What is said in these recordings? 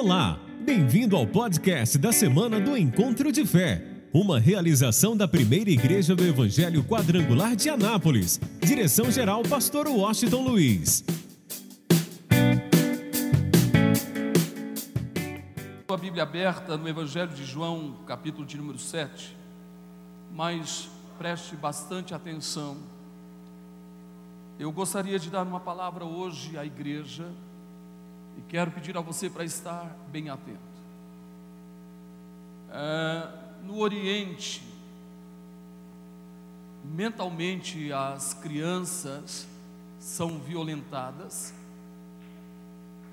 Olá, bem-vindo ao podcast da semana do Encontro de Fé, uma realização da primeira igreja do Evangelho Quadrangular de Anápolis. Direção-geral, Pastor Washington Luiz. A Bíblia aberta no Evangelho de João, capítulo de número 7, mas preste bastante atenção. Eu gostaria de dar uma palavra hoje à igreja e quero pedir a você para estar bem atento. É, no Oriente, mentalmente as crianças são violentadas,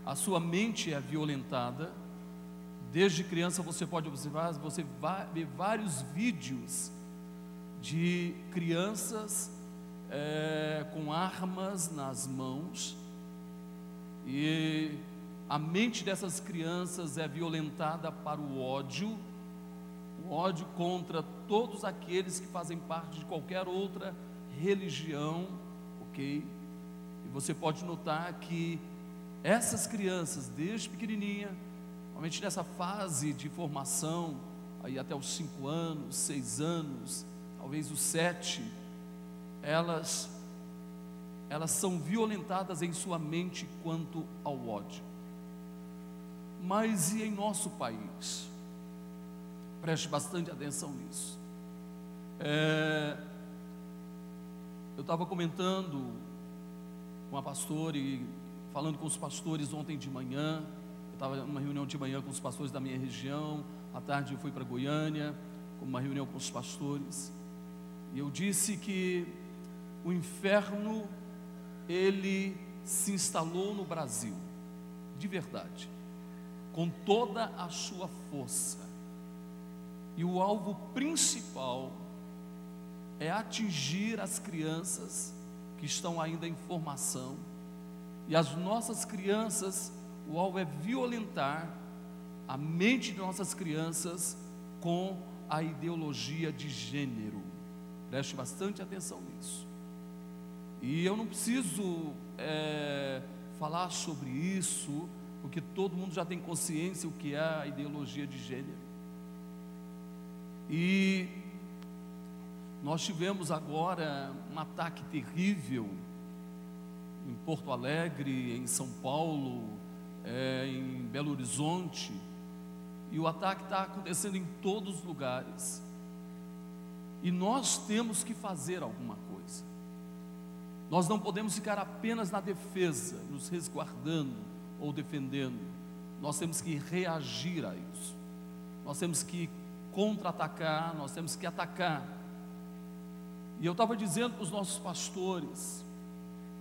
a sua mente é violentada. Desde criança você pode observar, você vai ver vários vídeos de crianças é, com armas nas mãos e a mente dessas crianças é violentada para o ódio, o ódio contra todos aqueles que fazem parte de qualquer outra religião, ok? E você pode notar que essas crianças, desde pequenininha, normalmente nessa fase de formação, aí até os cinco anos, seis anos, talvez os sete, elas, elas são violentadas em sua mente quanto ao ódio mas e em nosso país? Preste bastante atenção nisso. É, eu estava comentando com a pastora e falando com os pastores ontem de manhã. Eu estava numa reunião de manhã com os pastores da minha região. À tarde eu fui para Goiânia, com uma reunião com os pastores. E eu disse que o inferno ele se instalou no Brasil, de verdade com toda a sua força. E o alvo principal é atingir as crianças que estão ainda em formação. E as nossas crianças, o alvo é violentar a mente de nossas crianças com a ideologia de gênero. Preste bastante atenção nisso. E eu não preciso é, falar sobre isso porque todo mundo já tem consciência o que é a ideologia de gênero. E nós tivemos agora um ataque terrível em Porto Alegre, em São Paulo, é, em Belo Horizonte, e o ataque está acontecendo em todos os lugares. E nós temos que fazer alguma coisa. Nós não podemos ficar apenas na defesa, nos resguardando ou defendendo. Nós temos que reagir a isso. Nós temos que contra-atacar, nós temos que atacar. E eu estava dizendo para os nossos pastores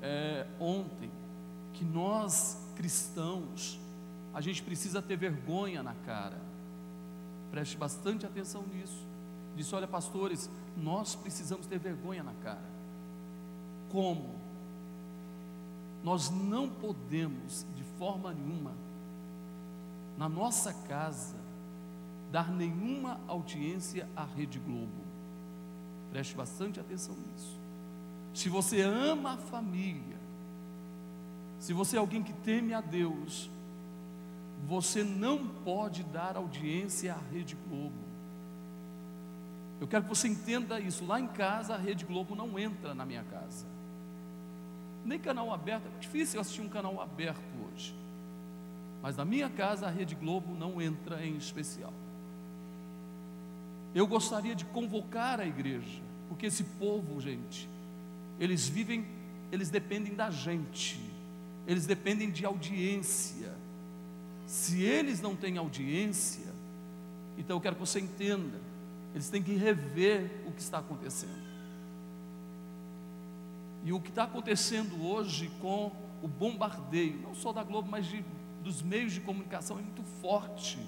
é, ontem que nós cristãos, a gente precisa ter vergonha na cara. Preste bastante atenção nisso. Disse: olha, pastores, nós precisamos ter vergonha na cara. Como? Nós não podemos, de forma nenhuma, na nossa casa, dar nenhuma audiência à Rede Globo. Preste bastante atenção nisso. Se você ama a família, se você é alguém que teme a Deus, você não pode dar audiência à Rede Globo. Eu quero que você entenda isso. Lá em casa, a Rede Globo não entra na minha casa nem canal aberto, é difícil assistir um canal aberto hoje. Mas na minha casa a Rede Globo não entra em especial. Eu gostaria de convocar a igreja, porque esse povo, gente, eles vivem, eles dependem da gente, eles dependem de audiência. Se eles não têm audiência, então eu quero que você entenda, eles têm que rever o que está acontecendo. E o que está acontecendo hoje com o bombardeio, não só da Globo, mas de, dos meios de comunicação, é muito forte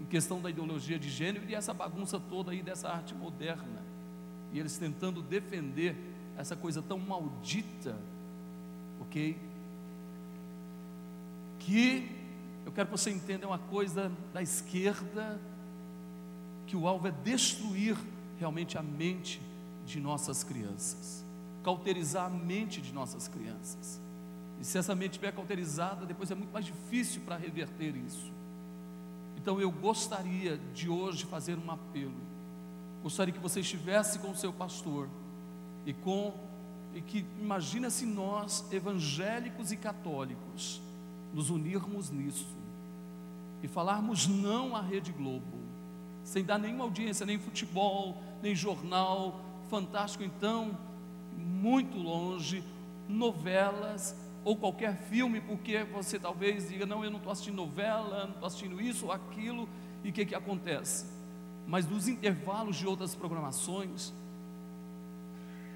em questão da ideologia de gênero e essa bagunça toda aí dessa arte moderna. E eles tentando defender essa coisa tão maldita, ok? Que eu quero que você entenda é uma coisa da esquerda, que o alvo é destruir realmente a mente de nossas crianças cauterizar a mente de nossas crianças. E se essa mente estiver cauterizada, depois é muito mais difícil para reverter isso. Então eu gostaria de hoje fazer um apelo. Gostaria que você estivesse com o seu pastor e com e que imagina se nós evangélicos e católicos nos unirmos nisso e falarmos não à Rede Globo, sem dar nenhuma audiência, nem futebol, nem jornal, fantástico então, muito longe, novelas ou qualquer filme, porque você talvez diga, não, eu não estou assistindo novela, não estou assistindo isso ou aquilo, e o que, que acontece? Mas nos intervalos de outras programações,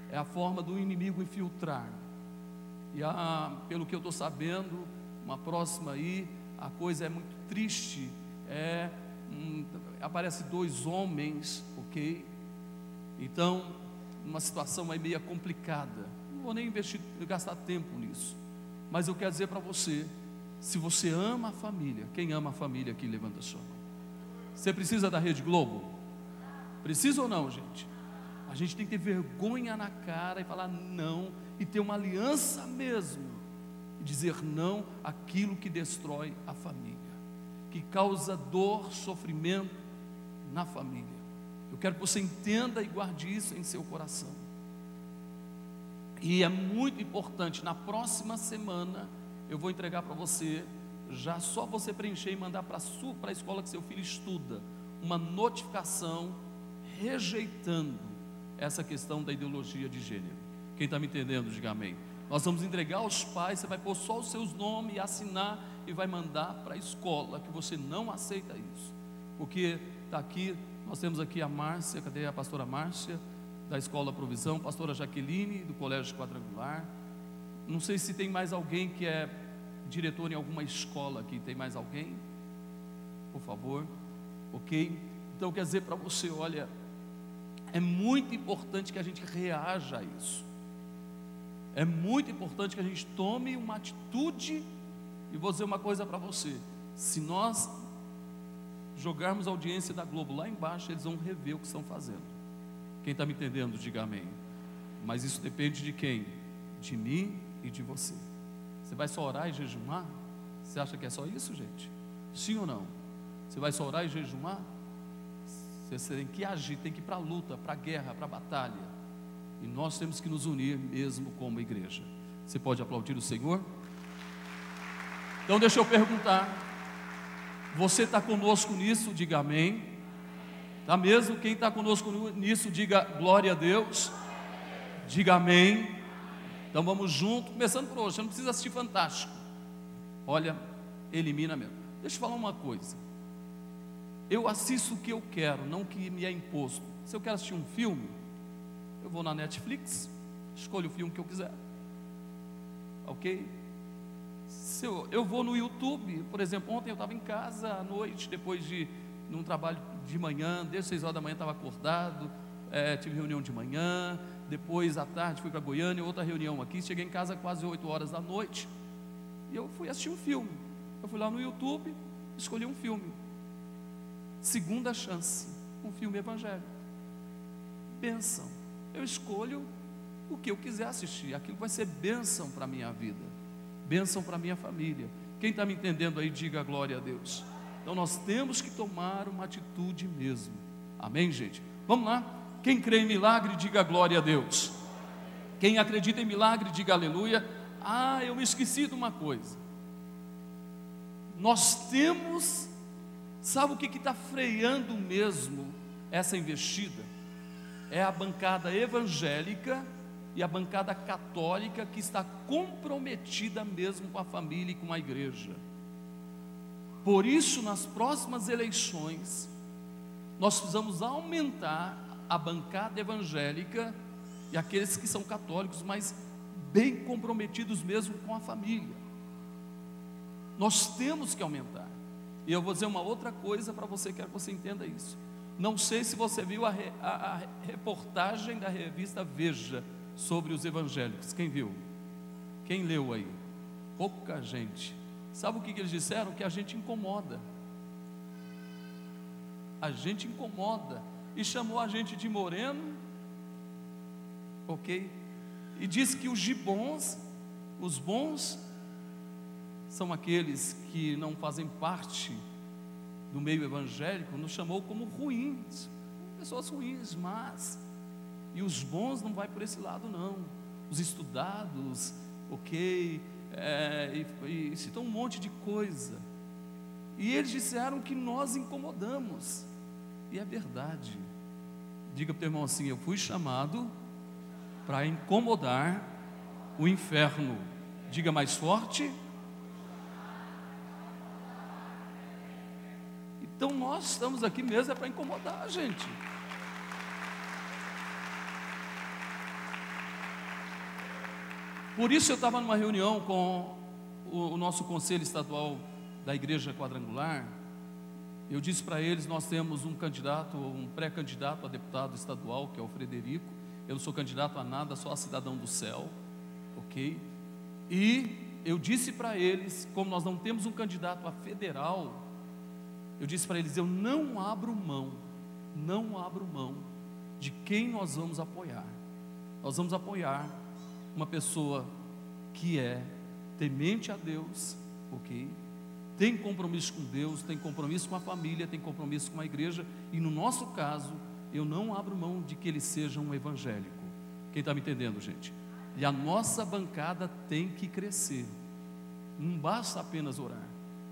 é a forma do inimigo infiltrar. E a, pelo que eu estou sabendo, uma próxima aí, a coisa é muito triste. É, aparece dois homens, ok? Então, uma situação aí meio complicada. Não vou nem investir, gastar tempo nisso. Mas eu quero dizer para você, se você ama a família, quem ama a família aqui levanta a sua mão. Você precisa da Rede Globo? Precisa ou não, gente? A gente tem que ter vergonha na cara e falar não e ter uma aliança mesmo e dizer não àquilo que destrói a família, que causa dor, sofrimento na família. Eu quero que você entenda e guarde isso em seu coração. E é muito importante, na próxima semana, eu vou entregar para você, já só você preencher e mandar para a escola que seu filho estuda, uma notificação rejeitando essa questão da ideologia de gênero. Quem está me entendendo, diga amém. Nós vamos entregar aos pais, você vai pôr só os seus nomes, assinar e vai mandar para a escola que você não aceita isso. Porque está aqui, nós temos aqui a Márcia, cadê a pastora Márcia, da Escola Provisão, pastora Jaqueline, do Colégio Quadrangular. Não sei se tem mais alguém que é diretor em alguma escola aqui, tem mais alguém? Por favor, ok? Então quer dizer para você, olha, é muito importante que a gente reaja a isso. É muito importante que a gente tome uma atitude. E vou dizer uma coisa para você: se nós jogarmos a audiência da Globo lá embaixo, eles vão rever o que estão fazendo. Quem está me entendendo, diga amém. Mas isso depende de quem? De mim e de você. Você vai só orar e jejumar? Você acha que é só isso, gente? Sim ou não? Você vai só orar e jejumar? Você tem que agir, tem que ir para a luta, para a guerra, para a batalha. E nós temos que nos unir mesmo como igreja. Você pode aplaudir o Senhor? Então deixa eu perguntar. Você está conosco nisso? Diga amém. Está mesmo? Quem está conosco nisso, diga glória a Deus. Diga amém. Então vamos junto, começando por hoje. Você não precisa assistir Fantástico. Olha, elimina mesmo. Deixa eu falar uma coisa. Eu assisto o que eu quero, não o que me é imposto. Se eu quero assistir um filme, eu vou na Netflix, escolho o filme que eu quiser. Ok? Se eu, eu vou no YouTube, por exemplo, ontem eu estava em casa à noite, depois de num trabalho de manhã, desde seis horas da manhã estava acordado, é, tive reunião de manhã, depois à tarde fui para Goiânia, outra reunião aqui, cheguei em casa quase oito horas da noite, e eu fui assistir um filme. Eu fui lá no YouTube, escolhi um filme. Segunda chance, um filme evangélico. Bênção. Eu escolho o que eu quiser assistir, aquilo vai ser bênção para a minha vida, bênção para minha família. Quem está me entendendo aí, diga glória a Deus. Então nós temos que tomar uma atitude mesmo. Amém, gente? Vamos lá. Quem crê em milagre, diga glória a Deus. Quem acredita em milagre, diga aleluia. Ah, eu me esqueci de uma coisa. Nós temos Sabe o que está freando mesmo essa investida? É a bancada evangélica e a bancada católica que está comprometida mesmo com a família e com a igreja. Por isso, nas próximas eleições, nós precisamos aumentar a bancada evangélica e aqueles que são católicos, mas bem comprometidos mesmo com a família. Nós temos que aumentar. E eu vou dizer uma outra coisa para você, quero que você entenda isso. Não sei se você viu a, a, a reportagem da revista Veja sobre os evangélicos. Quem viu? Quem leu aí? Pouca gente. Sabe o que, eles disseram? Que a gente incomoda. A gente incomoda. E chamou a gente de moreno. Ok? E disse que os gibons, os bons, são aqueles que não fazem parte do meio evangélico, nos chamou como ruins, pessoas ruins, mas e os bons não vai por esse lado não. Os estudados, ok, é, e, e citou um monte de coisa. E eles disseram que nós incomodamos. E é verdade. Diga para o irmão assim: eu fui chamado para incomodar o inferno. Diga mais forte. Então nós estamos aqui mesmo é para incomodar a gente. Por isso eu estava numa reunião com o, o nosso conselho estadual da igreja quadrangular. Eu disse para eles: nós temos um candidato, um pré-candidato a deputado estadual, que é o Frederico. Eu não sou candidato a nada, só a cidadão do céu, ok? E eu disse para eles, como nós não temos um candidato a federal, eu disse para eles: eu não abro mão, não abro mão de quem nós vamos apoiar. Nós vamos apoiar uma pessoa que é temente a Deus, ok? Tem compromisso com Deus, tem compromisso com a família, tem compromisso com a igreja, e no nosso caso, eu não abro mão de que ele seja um evangélico. Quem está me entendendo, gente? E a nossa bancada tem que crescer, não basta apenas orar.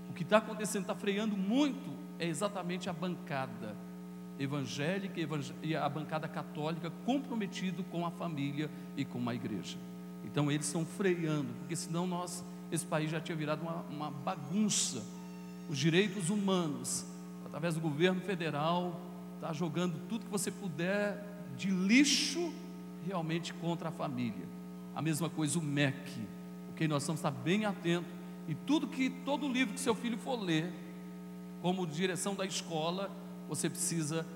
O que está acontecendo, está freando muito, é exatamente a bancada evangélica e a bancada católica comprometido com a família e com a igreja. Então eles estão freando, porque senão nós, esse país já tinha virado uma, uma bagunça. Os direitos humanos, através do governo federal, está jogando tudo que você puder de lixo realmente contra a família. A mesma coisa o MEC, porque nós estamos estar bem atentos e tudo que todo livro que seu filho for ler, como direção da escola, você precisa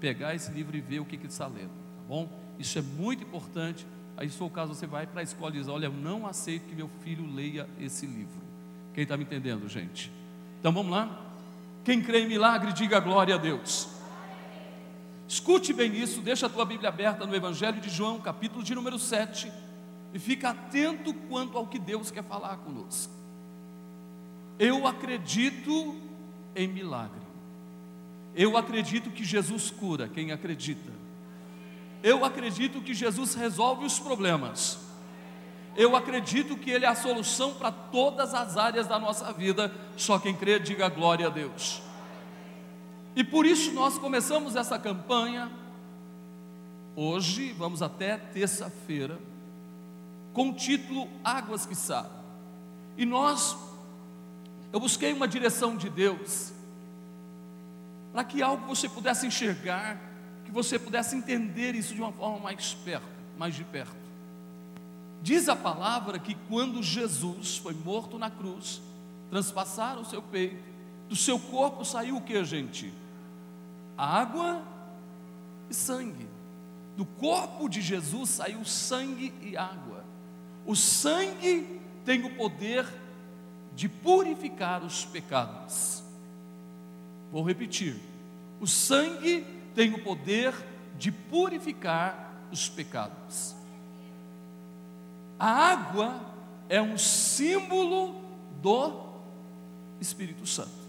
pegar esse livro e ver o que, que ele está lendo, tá bom? Isso é muito importante Aí, se for o caso, você vai para a escola e diz: Olha, eu não aceito que meu filho leia esse livro. Quem está me entendendo, gente? Então vamos lá? Quem crê em milagre, diga glória a Deus. Escute bem isso, deixa a tua Bíblia aberta no Evangelho de João, capítulo de número 7, e fica atento quanto ao que Deus quer falar conosco. Eu acredito em milagre. Eu acredito que Jesus cura quem acredita. Eu acredito que Jesus resolve os problemas. Eu acredito que Ele é a solução para todas as áreas da nossa vida. Só quem crê, diga glória a Deus. E por isso nós começamos essa campanha. Hoje, vamos até terça-feira, com o título Águas que Saram. E nós, eu busquei uma direção de Deus, para que algo você pudesse enxergar que você pudesse entender isso de uma forma mais perto, mais de perto. Diz a palavra que quando Jesus foi morto na cruz, transpassaram o seu peito, do seu corpo saiu o que, gente? Água e sangue. Do corpo de Jesus saiu sangue e água. O sangue tem o poder de purificar os pecados. Vou repetir: o sangue tem o poder de purificar os pecados. A água é um símbolo do Espírito Santo.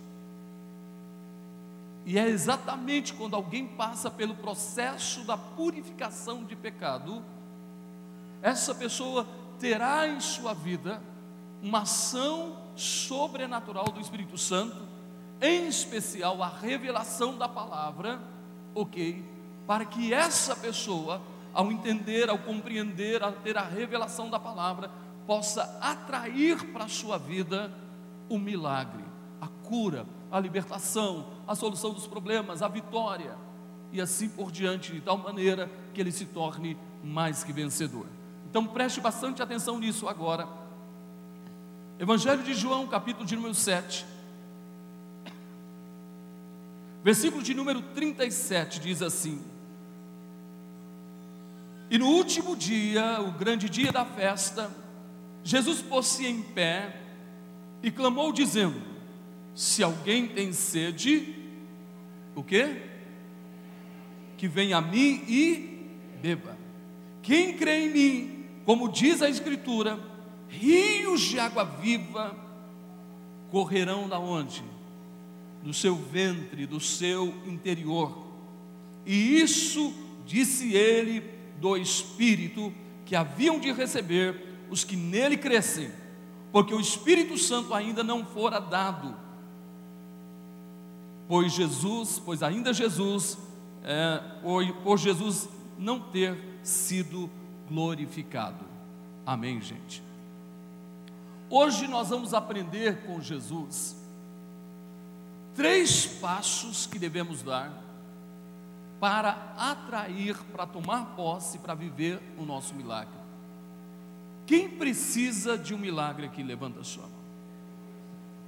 E é exatamente quando alguém passa pelo processo da purificação de pecado, essa pessoa terá em sua vida uma ação sobrenatural do Espírito Santo, em especial a revelação da palavra ok? Para que essa pessoa, ao entender, ao compreender, a ter a revelação da palavra, possa atrair para a sua vida o milagre, a cura, a libertação, a solução dos problemas, a vitória, e assim por diante, de tal maneira que ele se torne mais que vencedor. Então preste bastante atenção nisso agora. Evangelho de João, capítulo de número 7. Versículo de número 37 diz assim: E no último dia, o grande dia da festa, Jesus pôs-se em pé e clamou, dizendo: Se alguém tem sede, o que? Que venha a mim e beba. Quem crê em mim, como diz a Escritura, rios de água viva correrão da onde? Do seu ventre, do seu interior. E isso disse ele do Espírito que haviam de receber os que nele crescem, porque o Espírito Santo ainda não fora dado. Pois Jesus, pois ainda Jesus, é, por, Jesus não ter sido glorificado. Amém, gente? Hoje nós vamos aprender com Jesus três passos que devemos dar para atrair, para tomar posse, para viver o nosso milagre. Quem precisa de um milagre aqui? Levanta a sua mão.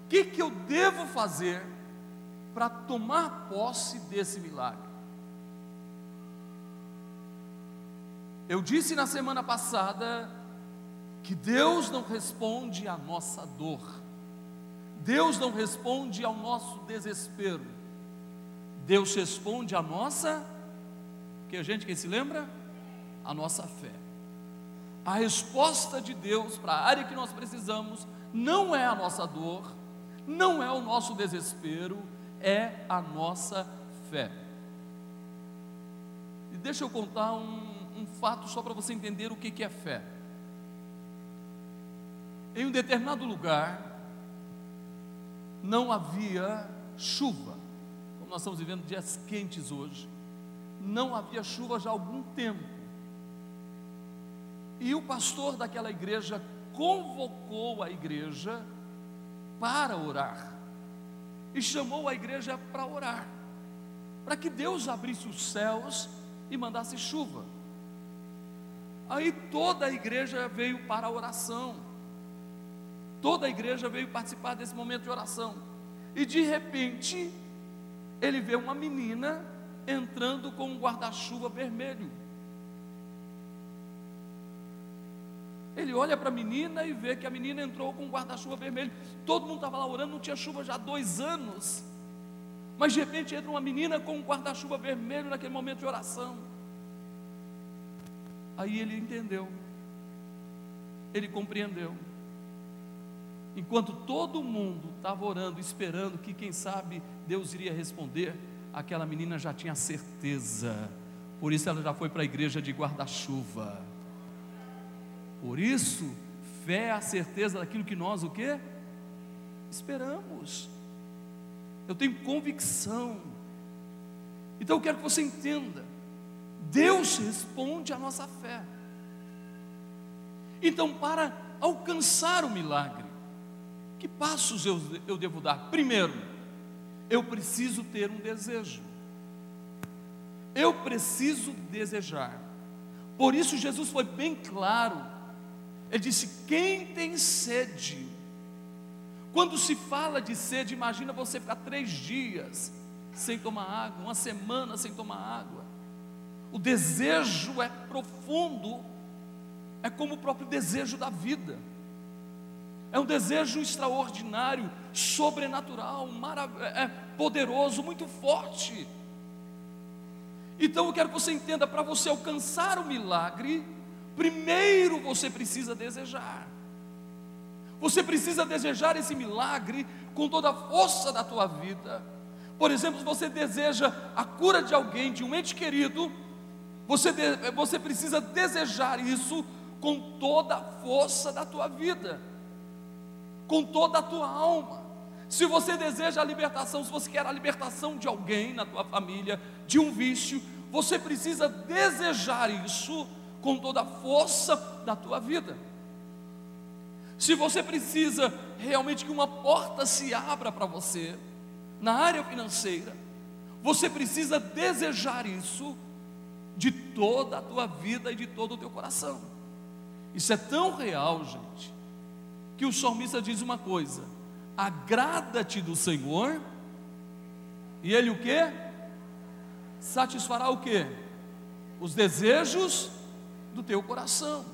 O que, que eu devo fazer para tomar posse desse milagre? Eu disse na semana passada que Deus não responde à nossa dor, Deus não responde ao nosso desespero, Deus responde à nossa, que a gente quem se lembra? A nossa fé. A resposta de Deus para a área que nós precisamos não é a nossa dor, não é o nosso desespero, é a nossa fé. E deixa eu contar um, um fato só para você entender o que, que é fé. Em um determinado lugar, não havia chuva, como nós estamos vivendo dias quentes hoje, não havia chuva já há algum tempo. E o pastor daquela igreja convocou a igreja para orar, e chamou a igreja para orar, para que Deus abrisse os céus e mandasse chuva. Aí toda a igreja veio para a oração. Toda a igreja veio participar desse momento de oração. E de repente, ele vê uma menina entrando com um guarda-chuva vermelho. Ele olha para a menina e vê que a menina entrou com um guarda-chuva vermelho. Todo mundo estava lá orando, não tinha chuva já há dois anos. Mas de repente entra uma menina com um guarda-chuva vermelho naquele momento de oração. Aí ele entendeu, ele compreendeu. Enquanto todo mundo estava orando, esperando que, quem sabe, Deus iria responder, aquela menina já tinha certeza, por isso ela já foi para a igreja de guarda-chuva. Por isso, fé é a certeza daquilo que nós o quê? Esperamos. Eu tenho convicção. Então eu quero que você entenda. Deus responde à nossa fé. Então, para alcançar o milagre, que passos eu, eu devo dar? Primeiro, eu preciso ter um desejo. Eu preciso desejar. Por isso, Jesus foi bem claro. Ele disse: Quem tem sede? Quando se fala de sede, imagina você ficar três dias sem tomar água, uma semana sem tomar água. O desejo é profundo, é como o próprio desejo da vida. É um desejo extraordinário, sobrenatural, é poderoso, muito forte. Então eu quero que você entenda: para você alcançar o milagre, primeiro você precisa desejar. Você precisa desejar esse milagre com toda a força da tua vida. Por exemplo, se você deseja a cura de alguém, de um ente querido, você, você precisa desejar isso com toda a força da tua vida com toda a tua alma. Se você deseja a libertação, se você quer a libertação de alguém na tua família, de um vício, você precisa desejar isso com toda a força da tua vida. Se você precisa realmente que uma porta se abra para você na área financeira, você precisa desejar isso de toda a tua vida e de todo o teu coração. Isso é tão real, gente, que o salmista diz uma coisa: agrada-te do Senhor, e Ele o que? Satisfará o que? Os desejos do teu coração.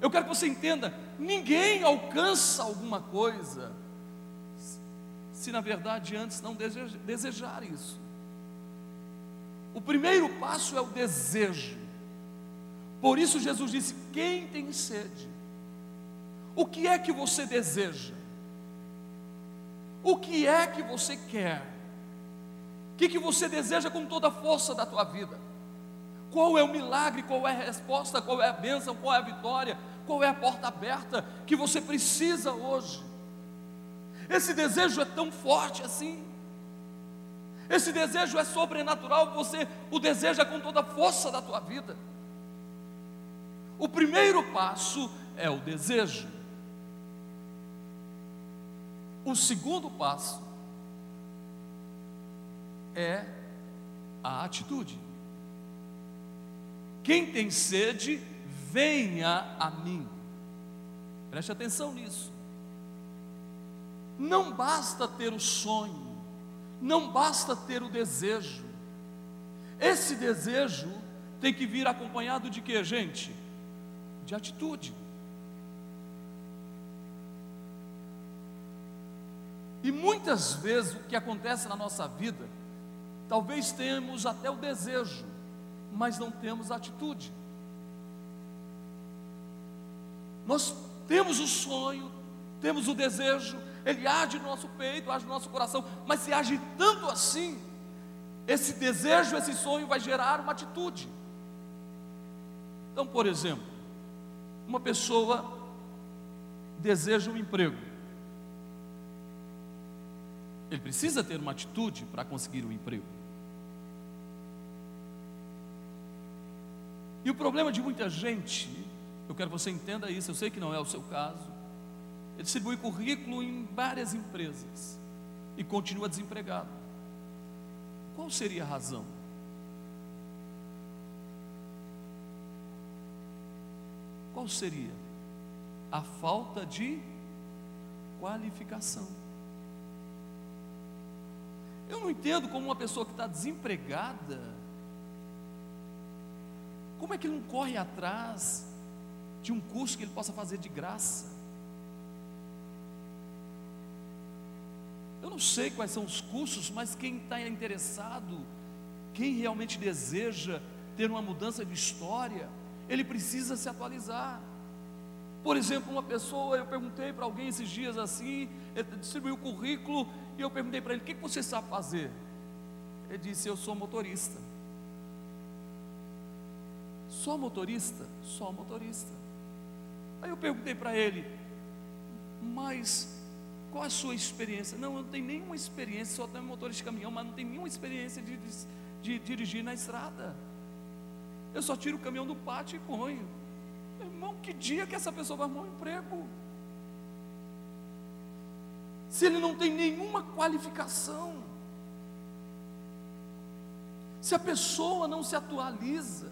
Eu quero que você entenda: ninguém alcança alguma coisa se na verdade antes não desejar isso. O primeiro passo é o desejo. Por isso Jesus disse: quem tem sede, o que é que você deseja? O que é que você quer? O que, que você deseja com toda a força da tua vida? Qual é o milagre, qual é a resposta, qual é a bênção, qual é a vitória, qual é a porta aberta que você precisa hoje? Esse desejo é tão forte assim. Esse desejo é sobrenatural, você o deseja com toda a força da tua vida. O primeiro passo é o desejo. O segundo passo é a atitude. Quem tem sede, venha a mim. Preste atenção nisso. Não basta ter o sonho, não basta ter o desejo. Esse desejo tem que vir acompanhado de quê, gente? De atitude. E muitas vezes o que acontece na nossa vida, talvez tenhamos até o desejo, mas não temos atitude. Nós temos o sonho, temos o desejo, ele age no nosso peito, age no nosso coração, mas se age tanto assim, esse desejo, esse sonho vai gerar uma atitude. Então, por exemplo, uma pessoa deseja um emprego, ele precisa ter uma atitude para conseguir um emprego. E o problema de muita gente, eu quero que você entenda isso, eu sei que não é o seu caso, ele distribui currículo em várias empresas e continua desempregado. Qual seria a razão? Qual seria? A falta de qualificação. Eu não entendo como uma pessoa que está desempregada, como é que ele não corre atrás de um curso que ele possa fazer de graça? Eu não sei quais são os cursos, mas quem está interessado, quem realmente deseja ter uma mudança de história, ele precisa se atualizar. Por exemplo, uma pessoa, eu perguntei para alguém esses dias assim, ele distribuiu o currículo, e eu perguntei para ele: o que, você sabe fazer? Ele disse: Eu sou motorista. Só motorista? Só motorista. Aí eu perguntei para ele: Mas qual a sua experiência? Não, eu não tenho nenhuma experiência, só tenho motorista de caminhão, mas não tenho nenhuma experiência de, de, de dirigir na estrada. Eu só tiro o caminhão do pátio e ponho. Irmão, que dia que essa pessoa vai arrumar um emprego? Se ele não tem nenhuma qualificação, se a pessoa não se atualiza,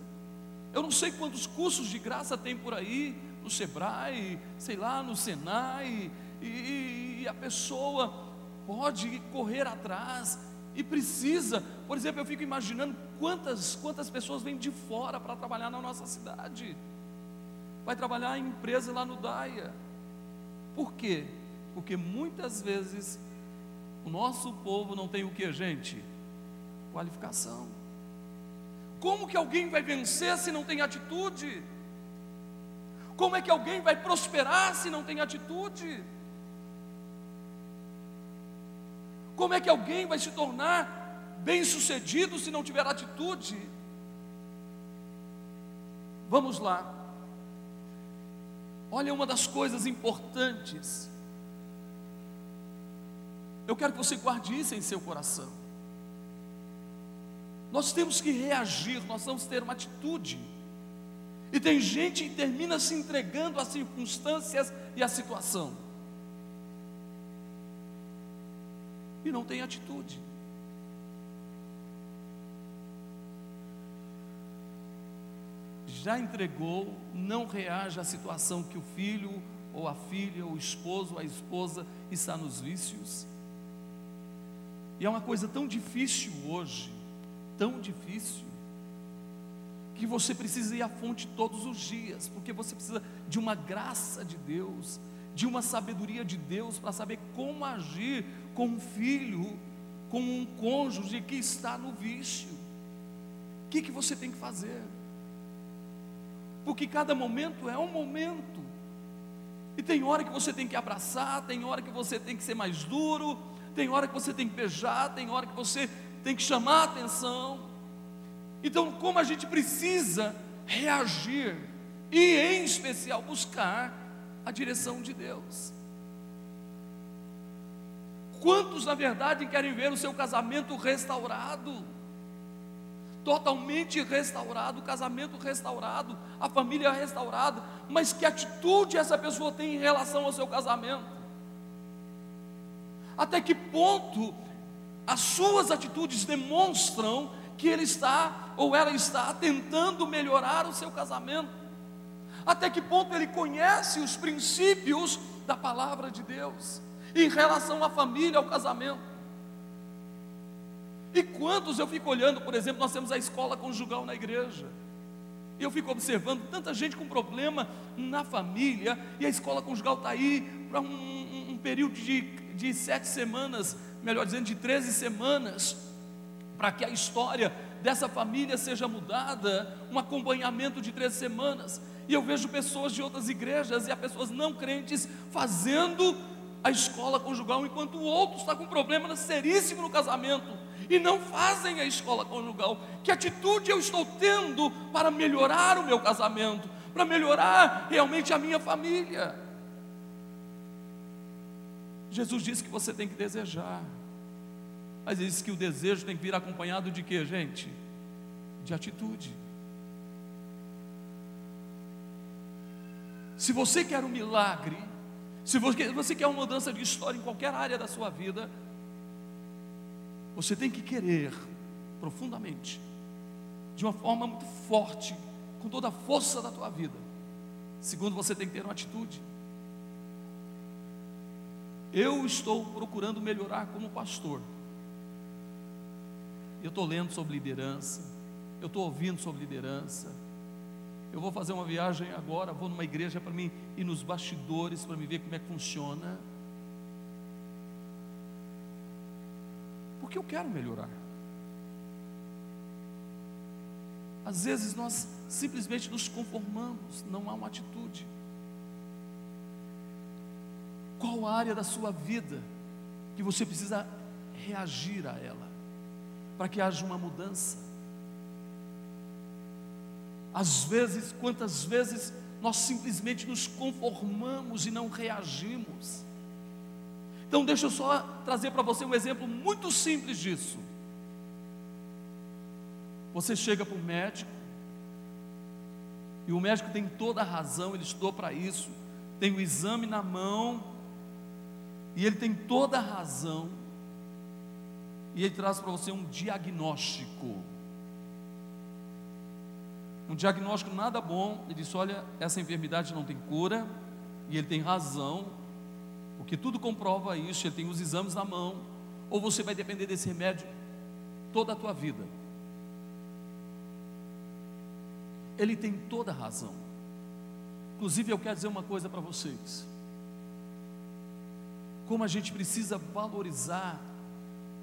eu não sei quantos cursos de graça tem por aí, no Sebrae, sei lá, no Senai, e, e a pessoa pode correr atrás e precisa. Por exemplo, eu fico imaginando quantas, quantas pessoas vêm de fora para trabalhar na nossa cidade. Vai trabalhar em empresa lá no Daia. Por quê? Porque muitas vezes o nosso povo não tem o que, gente? Qualificação. Como que alguém vai vencer se não tem atitude? Como é que alguém vai prosperar se não tem atitude? Como é que alguém vai se tornar bem-sucedido se não tiver atitude? Vamos lá. Olha uma das coisas importantes. Eu quero que você guarde isso em seu coração. Nós temos que reagir, nós vamos ter uma atitude. E tem gente que termina se entregando às circunstâncias e à situação. e não tem atitude. Já entregou, não reage à situação que o filho, ou a filha, ou o esposo, ou a esposa está nos vícios. E é uma coisa tão difícil hoje, tão difícil, que você precisa ir à fonte todos os dias, porque você precisa de uma graça de Deus, de uma sabedoria de Deus para saber como agir com um filho, com um cônjuge que está no vício. O que, que você tem que fazer? Porque cada momento é um momento. E tem hora que você tem que abraçar, tem hora que você tem que ser mais duro, tem hora que você tem que beijar, tem hora que você tem que chamar a atenção. Então, como a gente precisa reagir e, em especial, buscar a direção de Deus. Quantos, na verdade, querem ver o seu casamento restaurado? Totalmente restaurado, o casamento restaurado, a família restaurada, mas que atitude essa pessoa tem em relação ao seu casamento? Até que ponto as suas atitudes demonstram que ele está ou ela está tentando melhorar o seu casamento? Até que ponto ele conhece os princípios da palavra de Deus? em relação à família, ao casamento. E quantos eu fico olhando, por exemplo, nós temos a escola conjugal na igreja. E eu fico observando tanta gente com problema na família, e a escola conjugal está aí para um, um, um, período de, de sete semanas, melhor dizendo, de 13 semanas, para que a história dessa família seja mudada, um acompanhamento de três semanas. E eu vejo pessoas de outras igrejas e há pessoas não crentes fazendo a escola conjugal, enquanto o outro está com um problema seríssimo no casamento e não fazem a escola conjugal. Que atitude eu estou tendo para melhorar o meu casamento, para melhorar realmente a minha família? Jesus disse que você tem que desejar, mas ele disse que o desejo tem que vir acompanhado de quê, gente? De atitude. Se você quer um milagre, se você quer uma mudança de história em qualquer área da sua vida, você tem que querer profundamente, de uma forma muito forte, com toda a força da tua vida. Segundo, você tem que ter uma atitude. Eu estou procurando melhorar como pastor. Eu estou lendo sobre liderança, eu estou ouvindo sobre liderança, eu vou fazer uma viagem agora, vou numa igreja para mim ir nos bastidores para me ver como é que funciona. Porque eu quero melhorar. Às vezes nós simplesmente nos conformamos, não há uma atitude. Qual área da sua vida que você precisa reagir a ela, para que haja uma mudança? Às vezes, quantas vezes nós simplesmente nos conformamos e não reagimos. Então, deixa eu só trazer para você um exemplo muito simples disso. Você chega para o médico, e o médico tem toda a razão, ele estudou para isso, tem o exame na mão, e ele tem toda a razão, e ele traz para você um diagnóstico um diagnóstico nada bom. Ele disse: Olha, essa enfermidade não tem cura, e ele tem razão, porque tudo comprova isso. Ele tem os exames na mão, ou você vai depender desse remédio toda a tua vida. Ele tem toda a razão. Inclusive, eu quero dizer uma coisa para vocês. Como a gente precisa valorizar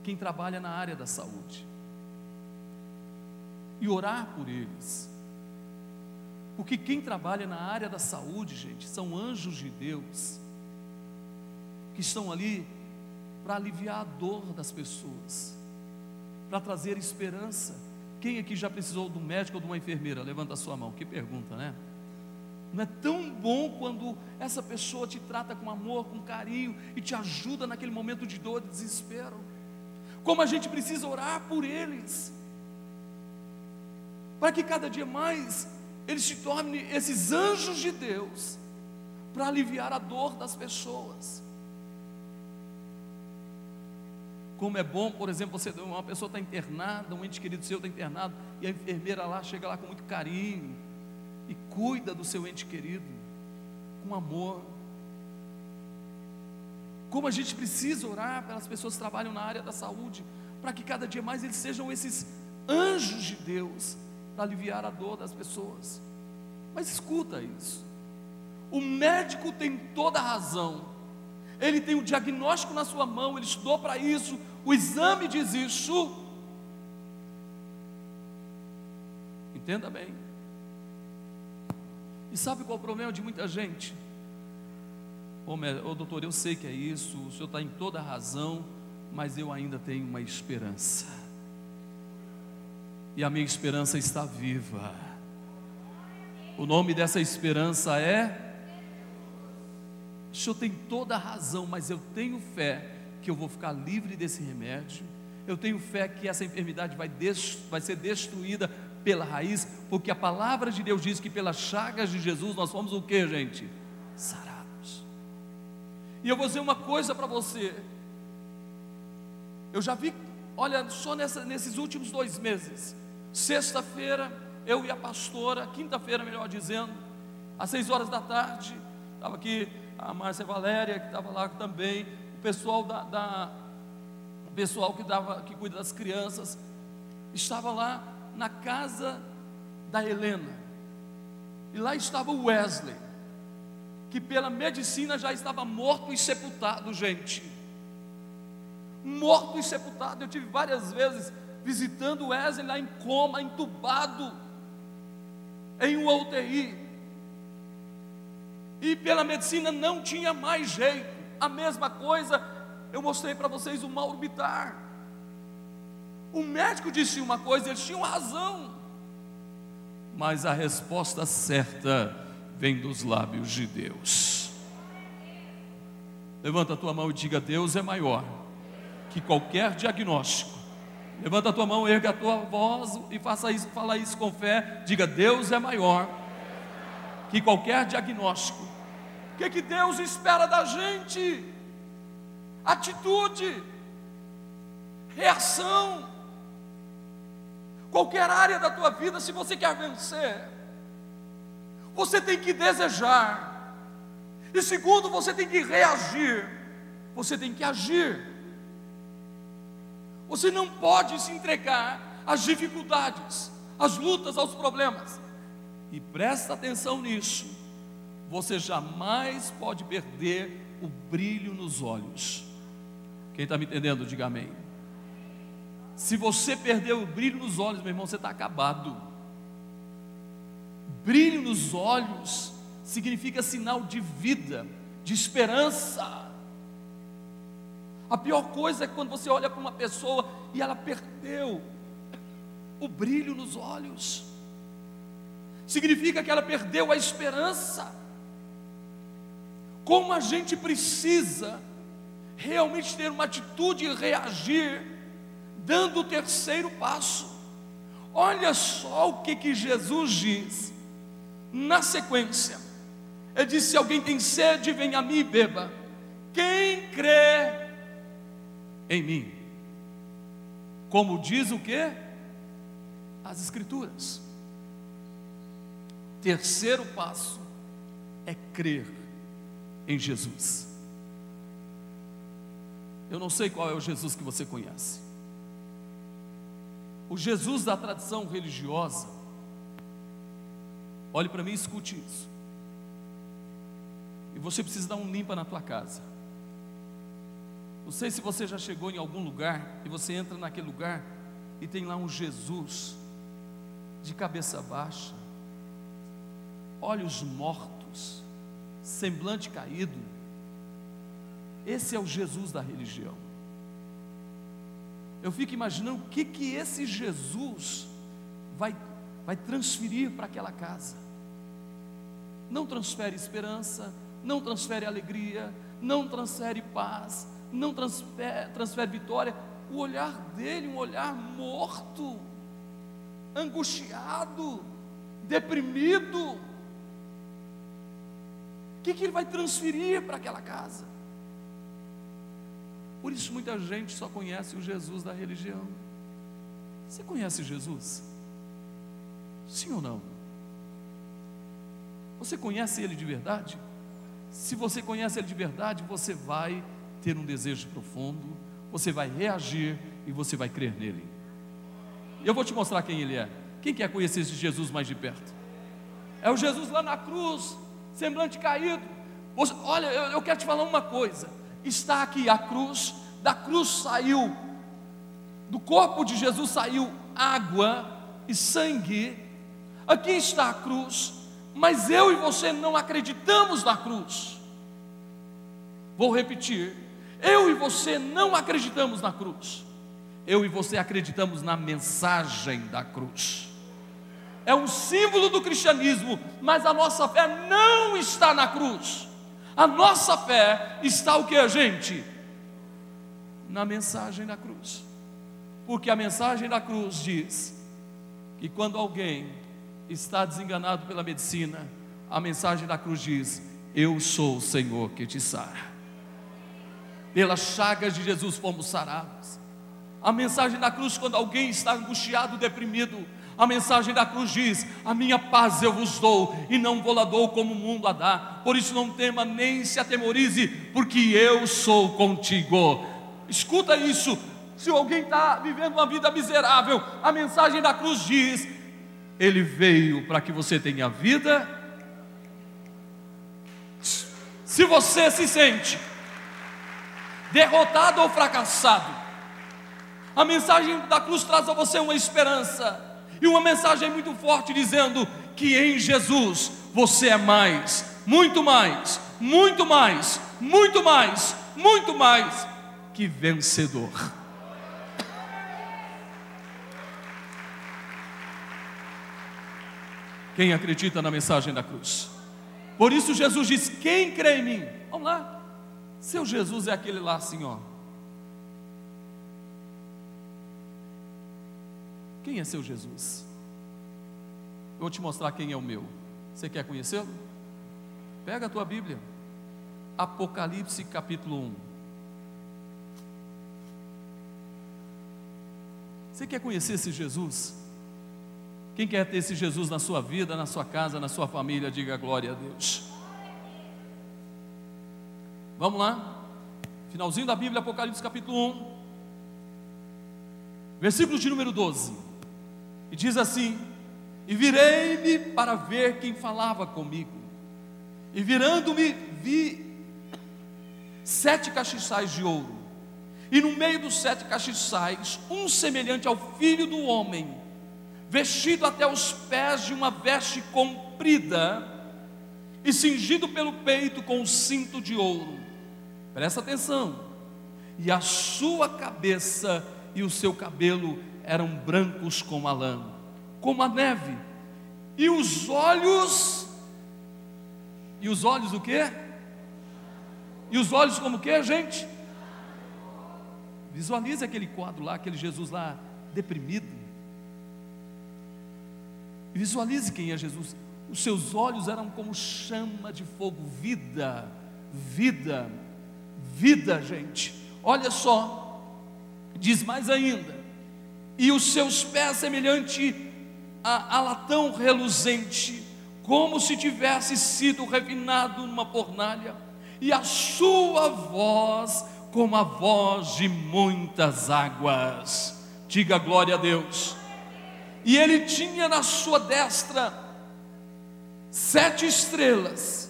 quem trabalha na área da saúde e orar por eles porque quem trabalha na área da saúde, gente, são anjos de Deus, que estão ali para aliviar a dor das pessoas, para trazer esperança. Quem aqui já precisou de um médico ou de uma enfermeira? Levanta a sua mão. Que pergunta, né? Não é tão bom quando essa pessoa te trata com amor, com carinho e te ajuda naquele momento de dor, de desespero. Como a gente precisa orar por eles, para que cada dia mais eles se tornem esses anjos de Deus para aliviar a dor das pessoas. Como é bom, por exemplo, você uma pessoa está internada, um ente querido seu está internado, e a enfermeira lá chega lá com muito carinho e cuida do seu ente querido com amor. Como a gente precisa orar pelas pessoas que trabalham na área da saúde, para que cada dia mais eles sejam esses anjos de Deus para aliviar a dor das pessoas. Mas escuta isso. O médico tem toda a razão. Ele tem o diagnóstico na sua mão, ele estudou para isso, o exame diz isso. Entenda bem. E sabe qual é o problema de muita gente? Ô, oh, doutor, eu sei que é isso, o senhor está em toda a razão, mas eu ainda tenho uma esperança. E a minha esperança está viva. O nome dessa esperança é. O senhor tem toda a razão, mas eu tenho fé que eu vou ficar livre desse remédio. Eu tenho fé que essa enfermidade vai, vai ser destruída pela raiz, porque a palavra de Deus diz que pelas chagas de Jesus nós fomos o que, gente? Sarados. E eu vou dizer uma coisa para você. Eu já vi, olha, só nessa, nesses últimos dois meses. Sexta-feira, eu e a pastora, quinta-feira, melhor dizendo, às seis horas da tarde, estava aqui a Márcia Valéria, que estava lá também, o pessoal da, da pessoal que, dava, que cuida das crianças, estava lá na casa da Helena. E lá estava o Wesley, que pela medicina já estava morto e sepultado, gente. Morto e sepultado. Eu tive várias vezes visitando o Wesley lá em coma, entubado, em uma UTI. E pela medicina não tinha mais jeito. A mesma coisa eu mostrei para vocês o Mauro Bitar. O médico disse uma coisa, eles tinham razão. Mas a resposta certa vem dos lábios de Deus. Levanta a tua mão e diga: Deus é maior que qualquer diagnóstico. Levanta a tua mão, erga a tua voz e faça isso, fala isso com fé. Diga: Deus é maior que qualquer diagnóstico. O que, que Deus espera da gente? Atitude, reação qualquer área da tua vida, se você quer vencer, você tem que desejar. E segundo, você tem que reagir. Você tem que agir. Você não pode se entregar às dificuldades, às lutas, aos problemas. E presta atenção nisso. Você jamais pode perder o brilho nos olhos. Quem está me entendendo, diga amém. Se você perdeu o brilho nos olhos, meu irmão, você está acabado. Brilho nos olhos significa sinal de vida, de esperança. A pior coisa é quando você olha para uma pessoa e ela perdeu o brilho nos olhos. Significa que ela perdeu a esperança. Como a gente precisa realmente ter uma atitude e reagir dando o terceiro passo. Olha só o que, que Jesus diz na sequência. Ele disse: Se alguém tem sede, vem a mim e beba. Quem crê em mim? Como diz o que? As Escrituras. Terceiro passo é crer em Jesus. Eu não sei qual é o Jesus que você conhece. O Jesus da tradição religiosa, olhe para mim e escute isso. E você precisa dar um limpa na tua casa. Não sei se você já chegou em algum lugar e você entra naquele lugar e tem lá um Jesus de cabeça baixa, olhos mortos, semblante caído. Esse é o Jesus da religião eu fico imaginando o que, que esse Jesus vai, vai transferir para aquela casa. Não transfere esperança, não transfere alegria, não transfere paz, não transfere, transfere vitória. O olhar dele, um olhar morto, angustiado, deprimido. O que, que ele vai transferir para aquela casa? Por isso muita gente só conhece o Jesus da religião. Você conhece Jesus? Sim ou não? Você conhece Ele de verdade? Se você conhece Ele de verdade, você vai ter um desejo profundo, você vai reagir e você vai crer nele. Eu vou te mostrar quem Ele é. Quem quer conhecer esse Jesus mais de perto? É o Jesus lá na cruz, semblante caído. Você, olha, eu, eu quero te falar uma coisa está aqui a cruz, da cruz saiu, do corpo de Jesus saiu água e sangue, aqui está a cruz, mas eu e você não acreditamos na cruz. Vou repetir, Eu e você não acreditamos na cruz. Eu e você acreditamos na mensagem da cruz. É um símbolo do cristianismo, mas a nossa fé não está na cruz. A nossa fé está o que, gente? Na mensagem da cruz. Porque a mensagem da cruz diz que quando alguém está desenganado pela medicina, a mensagem da cruz diz: Eu sou o Senhor que te sara. Pelas chagas de Jesus fomos sarados. A mensagem da cruz, quando alguém está angustiado, deprimido, a mensagem da cruz diz: A minha paz eu vos dou, e não vou lá dou como o mundo a dá. Por isso não tema nem se atemorize, porque eu sou contigo. Escuta isso. Se alguém está vivendo uma vida miserável, a mensagem da cruz diz: Ele veio para que você tenha vida. Se você se sente derrotado ou fracassado. A mensagem da cruz traz a você uma esperança e uma mensagem muito forte dizendo que em Jesus você é mais, muito mais, muito mais, muito mais, muito mais que vencedor. Quem acredita na mensagem da cruz? Por isso Jesus diz: Quem crê em mim? Vamos lá. Seu Jesus é aquele lá assim, Quem é seu Jesus? Eu vou te mostrar quem é o meu. Você quer conhecê-lo? Pega a tua Bíblia. Apocalipse capítulo 1. Você quer conhecer esse Jesus? Quem quer ter esse Jesus na sua vida, na sua casa, na sua família, diga glória a Deus. Vamos lá? Finalzinho da Bíblia, Apocalipse capítulo 1, versículo de número 12. E diz assim: E virei-me para ver quem falava comigo. E virando-me, vi sete castiçais de ouro. E no meio dos sete castiçais, um semelhante ao filho do homem, vestido até os pés de uma veste comprida, e cingido pelo peito com um cinto de ouro Presta atenção. E a sua cabeça e o seu cabelo eram brancos como a lã, como a neve. E os olhos E os olhos o quê? E os olhos como o quê, gente? Visualize aquele quadro lá, aquele Jesus lá deprimido. Visualize quem é Jesus. Os seus olhos eram como chama de fogo, vida, vida vida, gente. Olha só, diz mais ainda: e os seus pés semelhante a, a latão reluzente, como se tivesse sido refinado numa fornalha, e a sua voz como a voz de muitas águas. Diga glória a Deus. E ele tinha na sua destra sete estrelas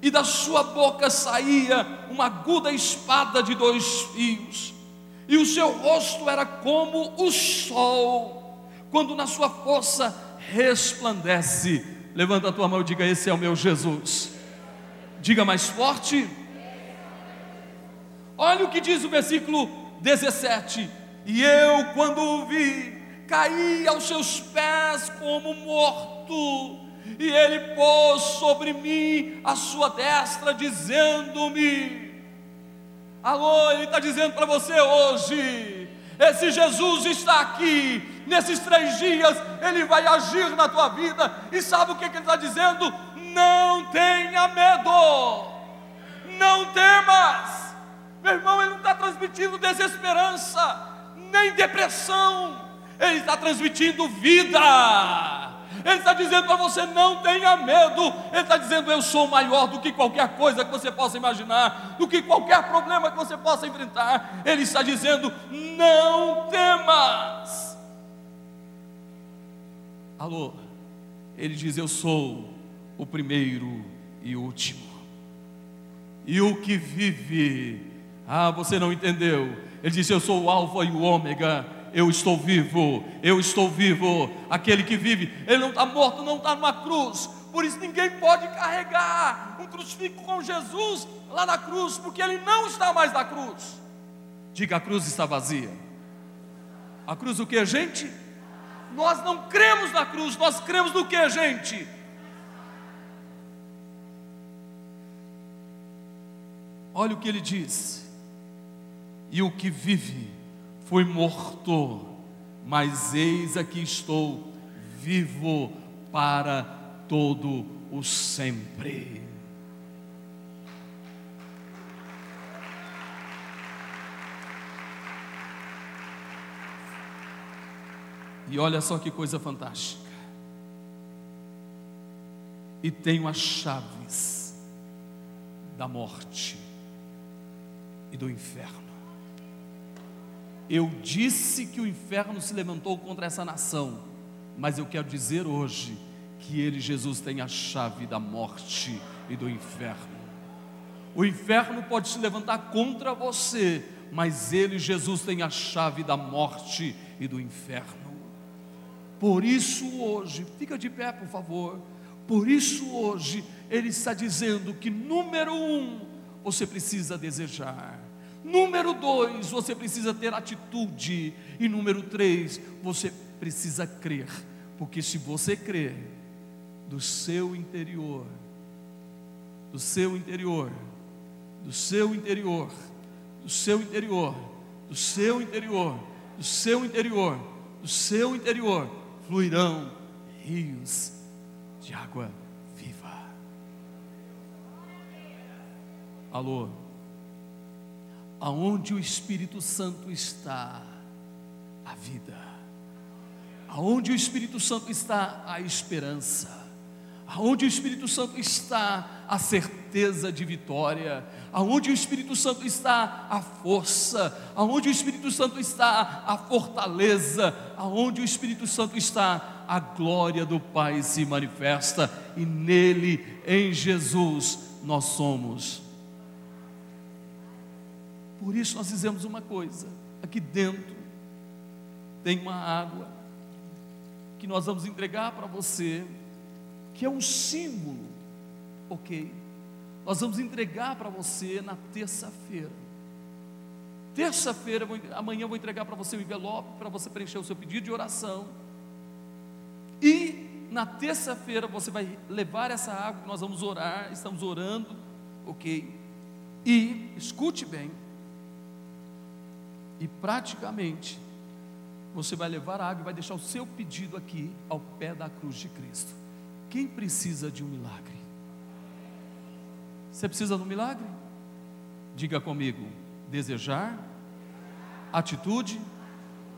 e da sua boca saía uma aguda espada de dois fios, e o seu rosto era como o sol, quando na sua força resplandece. Levanta a tua mão e diga: Esse é o meu Jesus. Diga mais forte. Olha o que diz o versículo 17: E eu, quando o vi, caí aos seus pés como morto e ele pôs sobre mim a sua destra, dizendo-me: Alô, ele está dizendo para você hoje, esse Jesus está aqui, nesses três dias, ele vai agir na tua vida, e sabe o que, que ele está dizendo? Não tenha medo, não temas, meu irmão, ele não está transmitindo desesperança, nem depressão, ele está transmitindo vida. Ele está dizendo para você: não tenha medo. Ele está dizendo: eu sou maior do que qualquer coisa que você possa imaginar, do que qualquer problema que você possa enfrentar. Ele está dizendo: não temas. Alô, ele diz: eu sou o primeiro e último. E o que vive, ah, você não entendeu. Ele disse: Eu sou o Alfa e o Ômega, eu estou vivo, eu estou vivo. Aquele que vive, ele não está morto, não está numa cruz, Por isso ninguém pode carregar um crucifixo com Jesus lá na cruz, porque ele não está mais na cruz. Diga, a cruz está vazia. A cruz o que, gente? Nós não cremos na cruz, nós cremos no que, gente? Olha o que ele diz. E o que vive foi morto, mas eis aqui estou, vivo para todo o sempre. E olha só que coisa fantástica. E tenho as chaves da morte e do inferno. Eu disse que o inferno se levantou contra essa nação, mas eu quero dizer hoje que ele, Jesus, tem a chave da morte e do inferno. O inferno pode se levantar contra você, mas ele, Jesus, tem a chave da morte e do inferno. Por isso hoje, fica de pé, por favor. Por isso hoje, ele está dizendo que número um, você precisa desejar. Número dois, você precisa ter atitude. E número três, você precisa crer. Porque se você crer, do seu interior, do seu interior, do seu interior, do seu interior, do seu interior, do seu interior, do seu interior, fluirão rios de água viva. Alô? Aonde o Espírito Santo está, a vida. Aonde o Espírito Santo está, a esperança. Aonde o Espírito Santo está, a certeza de vitória. Aonde o Espírito Santo está, a força. Aonde o Espírito Santo está, a fortaleza. Aonde o Espírito Santo está, a glória do Pai se manifesta. E nele, em Jesus, nós somos. Por isso nós fizemos uma coisa. Aqui dentro tem uma água que nós vamos entregar para você que é um símbolo, ok? Nós vamos entregar para você na terça-feira. Terça-feira, amanhã eu vou entregar para você o envelope para você preencher o seu pedido de oração. E na terça-feira você vai levar essa água que nós vamos orar, estamos orando, ok? E escute bem, e praticamente você vai levar a água e vai deixar o seu pedido aqui ao pé da cruz de Cristo. Quem precisa de um milagre? Você precisa de um milagre? Diga comigo: desejar, atitude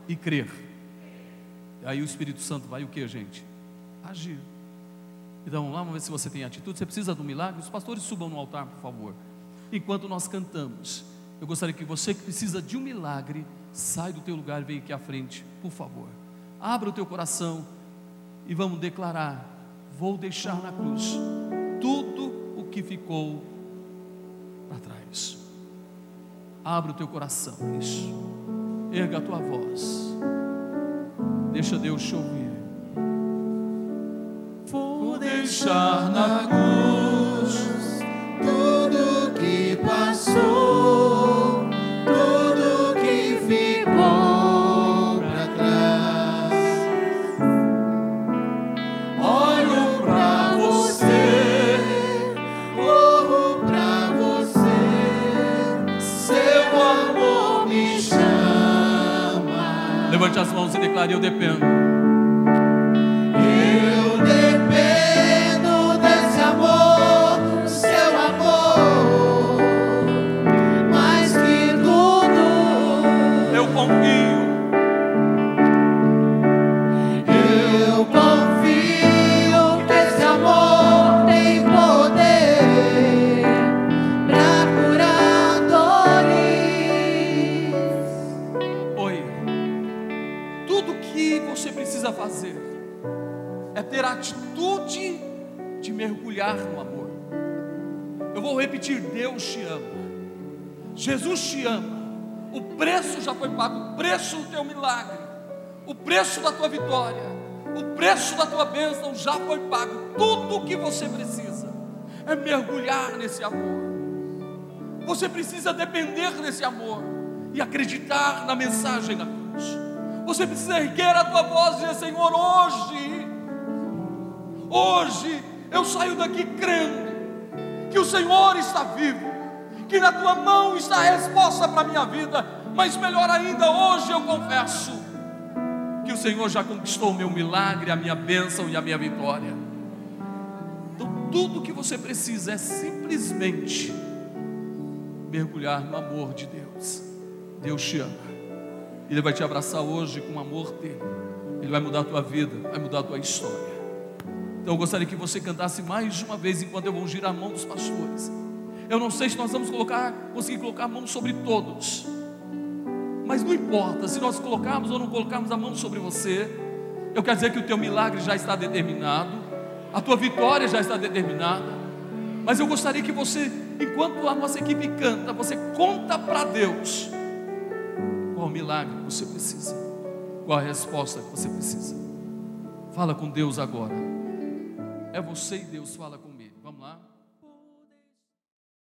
e crer. E aí o Espírito Santo vai o que, gente? Agir. Então vamos lá, vamos ver se você tem atitude. Você precisa de um milagre? Os pastores subam no altar, por favor. Enquanto nós cantamos, eu gostaria que você que precisa de um milagre, sai do teu lugar e venha aqui à frente, por favor. Abra o teu coração e vamos declarar vou deixar na cruz tudo o que ficou para trás. Abra o teu coração, isso. Erga a tua voz. Deixa Deus te ouvir. Vou deixar na cruz Levante as mãos e declare: Eu dependo. Repetir: Deus te ama, Jesus te ama. O preço já foi pago, o preço do teu milagre, o preço da tua vitória, O preço da tua bênção já foi pago. Tudo o que você precisa é mergulhar nesse amor. Você precisa depender desse amor e acreditar na mensagem da cruz. Você precisa erguer a tua voz e dizer: Senhor, hoje, hoje eu saio daqui crendo que o Senhor está vivo, que na tua mão está a resposta para a minha vida, mas melhor ainda, hoje eu confesso que o Senhor já conquistou o meu milagre, a minha bênção e a minha vitória. Então, tudo que você precisa é simplesmente mergulhar no amor de Deus. Deus te ama. Ele vai te abraçar hoje com amor dele. Ele vai mudar a tua vida, vai mudar a tua história. Então eu gostaria que você cantasse mais uma vez enquanto eu vou girar a mão dos pastores. Eu não sei se nós vamos colocar, conseguir colocar a mão sobre todos. Mas não importa, se nós colocarmos ou não colocarmos a mão sobre você, eu quero dizer que o teu milagre já está determinado, a tua vitória já está determinada. Mas eu gostaria que você, enquanto a nossa equipe canta, você conta para Deus qual milagre você precisa, qual a resposta que você precisa. Fala com Deus agora. É você e Deus, fala com.